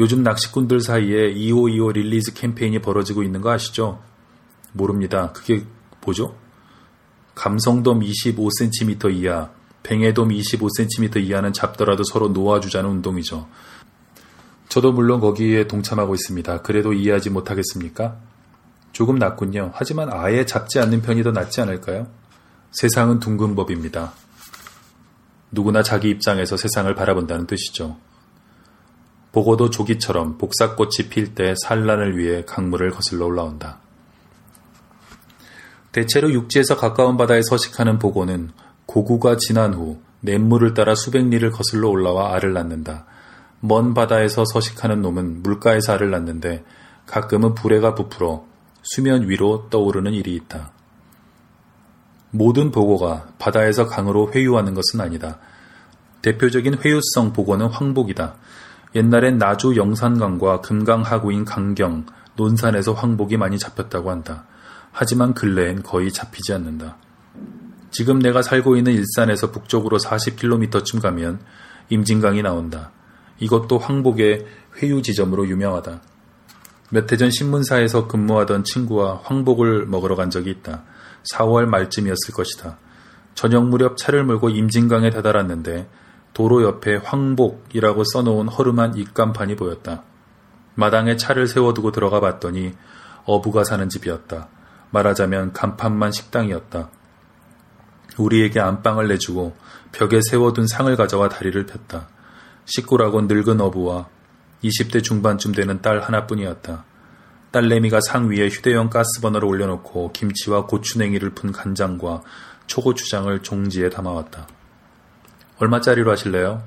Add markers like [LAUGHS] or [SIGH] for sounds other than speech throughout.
요즘 낚시꾼들 사이에 2525 release 캠페인이 벌어지고 있는 거 아시죠? 모릅니다. 그게 뭐죠? 감성돔 25cm 이하, 뱅에돔 25cm 이하는 잡더라도 서로 놓아주자는 운동이죠. 저도 물론 거기에 동참하고 있습니다. 그래도 이해하지 못하겠습니까? 조금 낫군요. 하지만 아예 잡지 않는 편이 더 낫지 않을까요? 세상은 둥근 법입니다. 누구나 자기 입장에서 세상을 바라본다는 뜻이죠. 보고도 조기처럼 복사꽃이 필 때 산란을 위해 강물을 거슬러 올라온다. 대체로 육지에서 가까운 바다에 서식하는 보고는 고구가 지난 후 냇물을 따라 수백 리를 거슬러 올라와 알을 낳는다. 먼 바다에서 서식하는 놈은 물가에서 알을 낳는데 가끔은 불에가 부풀어 수면 위로 떠오르는 일이 있다. 모든 보고가 바다에서 강으로 회유하는 것은 아니다. 대표적인 회유성 보고는 황복이다. 옛날엔 나주 영산강과 금강 하구인 강경, 논산에서 황복이 많이 잡혔다고 한다. 하지만 근래엔 거의 잡히지 않는다. 지금 내가 살고 있는 일산에서 북쪽으로 40km쯤 가면 임진강이 나온다. 이것도 황복의 회유 지점으로 유명하다. 몇 해 전 신문사에서 근무하던 친구와 황복을 먹으러 간 적이 있다. 4월 말쯤이었을 것이다. 저녁 무렵 차를 몰고 임진강에 다다랐는데 도로 옆에 황복이라고 써놓은 허름한 입간판이 보였다. 마당에 차를 세워두고 들어가 봤더니 어부가 사는 집이었다. 말하자면 간판만 식당이었다. 우리에게 안방을 내주고 벽에 세워둔 상을 가져와 다리를 폈다. 식구라고 늙은 어부와 20대 중반쯤 되는 딸 하나뿐이었다. 딸내미가 상 위에 휴대용 가스버너를 올려놓고 김치와 고추냉이를 푼 간장과 초고추장을 종지에 담아왔다. 얼마짜리로 하실래요?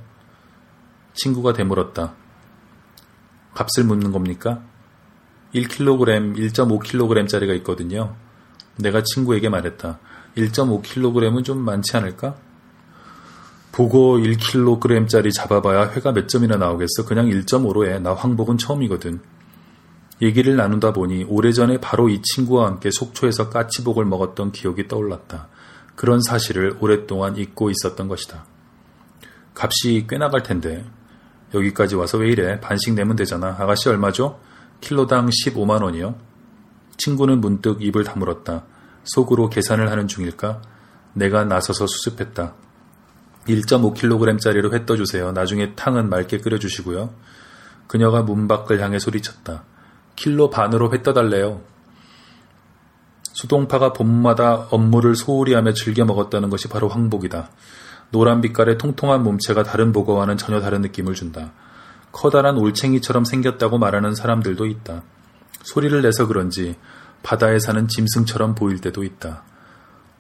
친구가 되물었다. 값을 묻는 겁니까? 1kg, 1.5kg짜리가 있거든요. 내가 친구에게 말했다. 1.5kg은 좀 많지 않을까? 보고 1kg짜리 잡아봐야 회가 몇 점이나 나오겠어. 그냥 1.5로 해. 나 황복은 처음이거든. 얘기를 나누다 보니 오래전에 바로 이 친구와 함께 속초에서 까치복을 먹었던 기억이 떠올랐다. 그런 사실을 오랫동안 잊고 있었던 것이다. 값이 꽤 나갈 텐데 여기까지 와서 왜 이래? 반씩 내면 되잖아. 아가씨 얼마죠? 킬로당 15만 원이요. 친구는 문득 입을 다물었다. 속으로 계산을 하는 중일까? 내가 나서서 수습했다. 1.5kg짜리로 회 떠주세요. 나중에 탕은 맑게 끓여주시고요. 그녀가 문 밖을 향해 소리쳤다. 킬로 반으로 회 떠달래요. 수동파가 봄마다 업무를 소홀히 하며 즐겨 먹었다는 것이 바로 황복이다. 노란 빛깔의 통통한 몸체가 다른 보고와는 전혀 다른 느낌을 준다. 커다란 올챙이처럼 생겼다고 말하는 사람들도 있다. 소리를 내서 그런지 바다에 사는 짐승처럼 보일 때도 있다.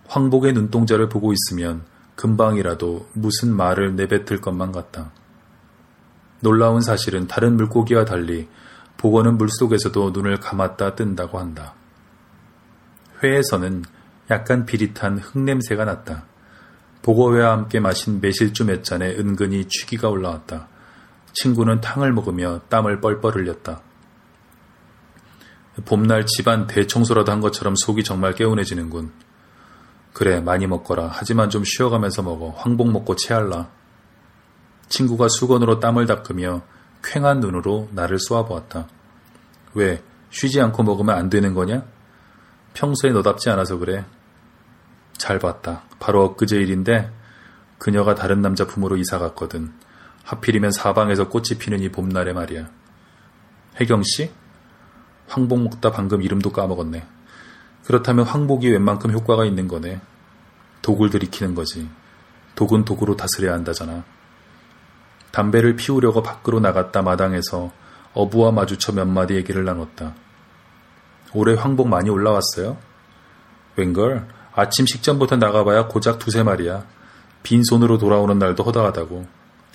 황복의 눈동자를 보고 있으면 금방이라도 무슨 말을 내뱉을 것만 같다. 놀라운 사실은 다른 물고기와 달리 복어는 물속에서도 눈을 감았다 뜬다고 한다. 회에서는 약간 비릿한 흙냄새가 났다. 보고회와 함께 마신 매실주 몇 잔에 은근히 취기가 올라왔다. 친구는 탕을 먹으며 땀을 뻘뻘 흘렸다. 봄날 집안 대청소라도 한 것처럼 속이 정말 개운해지는군. 그래, 많이 먹거라. 하지만 좀 쉬어가면서 먹어. 황복 먹고 체할라. 친구가 수건으로 땀을 닦으며 쾌한 눈으로 나를 쏘아보았다. 왜, 쉬지 않고 먹으면 안 되는 거냐? 평소에 너답지 않아서 그래. 잘 봤다. 바로 엊그제 일인데 그녀가 다른 남자 품으로 이사 갔거든. 하필이면 사방에서 꽃이 피는 이 봄날에 말이야. 혜경 씨? 황복 먹다 방금 이름도 까먹었네. 그렇다면 황복이 웬만큼 효과가 있는 거네. 독을 들이키는 거지. 독은 독으로 다스려야 한다잖아. 담배를 피우려고 밖으로 나갔다 마당에서 어부와 마주쳐 몇 마디 얘기를 나눴다. 올해 황복 많이 올라왔어요? 웬걸? 아침 식전부터 나가봐야 고작 두세 마리야. 빈손으로 돌아오는 날도 허다하다고.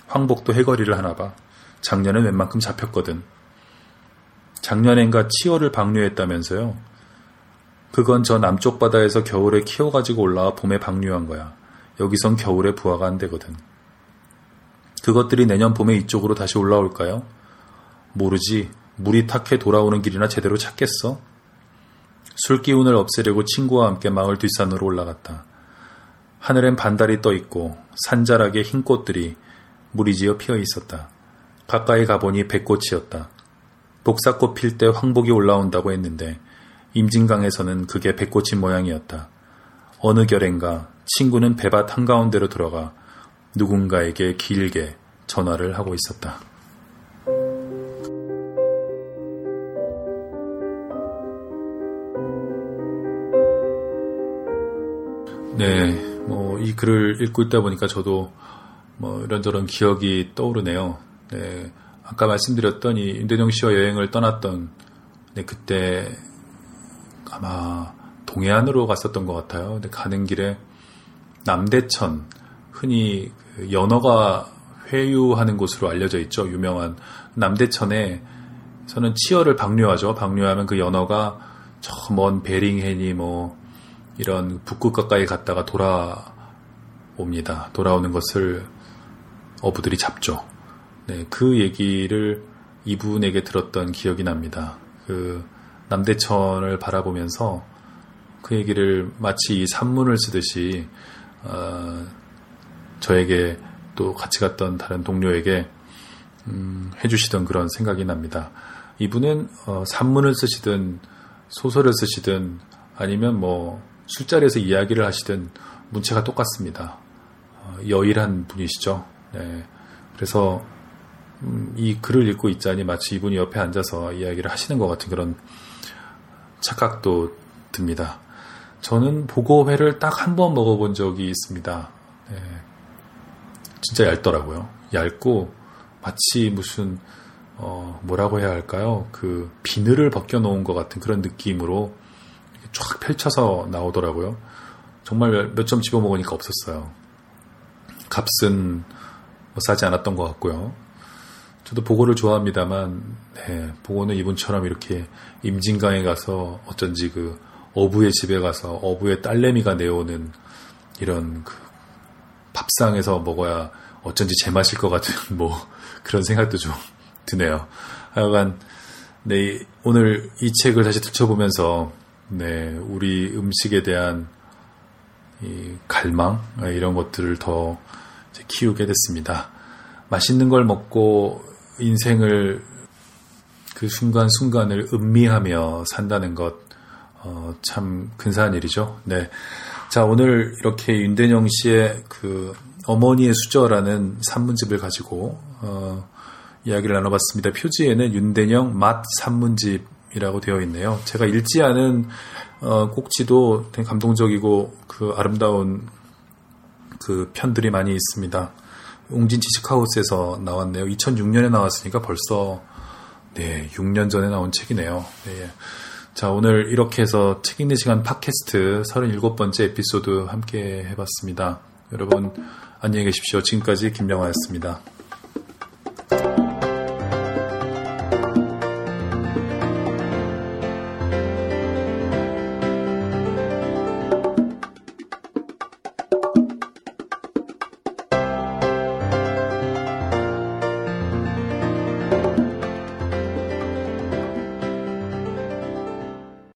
황복도 해거리를 하나 봐. 작년엔 웬만큼 잡혔거든. 작년엔가 치어를 방류했다면서요? 그건 저 남쪽 바다에서 겨울에 키워가지고 올라와 봄에 방류한 거야. 여기선 겨울에 부화가 안 되거든. 그것들이 내년 봄에 이쪽으로 다시 올라올까요? 모르지. 물이 탁해 돌아오는 길이나 제대로 찾겠어? 술 기운을 없애려고 친구와 함께 마을 뒷산으로 올라갔다. 하늘엔 반달이 떠 있고 산자락에 흰 꽃들이 무리지어 피어 있었다. 가까이 가보니 백꽃이었다. 복사꽃 필 때 황복이 올라온다고 했는데 임진강에서는 그게 백꽃인 모양이었다. 어느 결엔가 친구는 배밭 한가운데로 들어가 누군가에게 길게 전화를 하고 있었다. 네, 뭐, 이 글을 읽고 있다 보니까 저도 뭐, 이런저런 기억이 떠오르네요. 네, 아까 말씀드렸던 이 윤대정 씨와 여행을 떠났던, 네, 그때 아마 동해안으로 갔었던 것 같아요. 근데 가는 길에 남대천, 흔히 그 연어가 회유하는 곳으로 알려져 있죠. 유명한 남대천에 저는 치어를 방류하죠. 방류하면 그 연어가 저 먼 베링해니 뭐 이런 북극 가까이 갔다가 돌아옵니다. 돌아오는 것을 어부들이 잡죠. 네, 그 얘기를 이분에게 들었던 기억이 납니다. 그 남대천을 바라보면서 그 얘기를 마치 이 산문을 쓰듯이 어, 저에게 또 같이 갔던 다른 동료에게 음, 해주시던 그런 생각이 납니다. 이분은 어, 산문을 쓰시든 소설을 쓰시든 아니면 뭐 술자리에서 이야기를 하시든 문체가 똑같습니다. 어, 여일한 분이시죠. 네. 그래서 음, 이 글을 읽고 있자니 마치 이분이 옆에 앉아서 이야기를 하시는 것 같은 그런 착각도 듭니다. 저는 보고회를 딱 한 번 먹어본 적이 있습니다. 네. 진짜 얇더라고요. 얇고 마치 무슨 어, 뭐라고 해야 할까요? 그 비늘을 벗겨놓은 것 같은 그런 느낌으로 쫙 펼쳐서 나오더라고요. 정말 몇 점 집어먹으니까 없었어요. 값은 뭐 싸지 않았던 것 같고요. 저도 보고를 좋아합니다만, 네, 보고는 이분처럼 이렇게 임진강에 가서 어쩐지 그 어부의 집에 가서 어부의 딸내미가 내오는 이런 그 밥상에서 먹어야 어쩐지 제맛일 것 같은 [LAUGHS] 뭐 그런 생각도 좀 드네요. 하여간 네, 오늘 이 책을 다시 들춰보면서 네, 우리 음식에 대한 이 갈망 네, 이런 것들을 더 키우게 됐습니다. 맛있는 걸 먹고 인생을 그 순간 순간을 음미하며 산다는 것, 어, 참 근사한 일이죠. 네. 자, 오늘 이렇게 윤대영 씨의 그 어머니의 수저라는 산문집을 가지고, 어, 이야기를 나눠봤습니다. 표지에는 윤대영 맛 산문집 이라고 되어 있네요. 제가 읽지 않은 어, 꼭지도 되게 감동적이고 그 아름다운 그 편들이 많이 있습니다. 웅진 지식하우스에서 나왔네요. 2006년에 나왔으니까 벌써 네 6년 전에 나온 책이네요. 네. 자 오늘 이렇게 해서 책 읽는 시간 팟캐스트 37번째 에피소드 함께 해봤습니다. 여러분 안녕히 계십시오. 지금까지 김명화였습니다.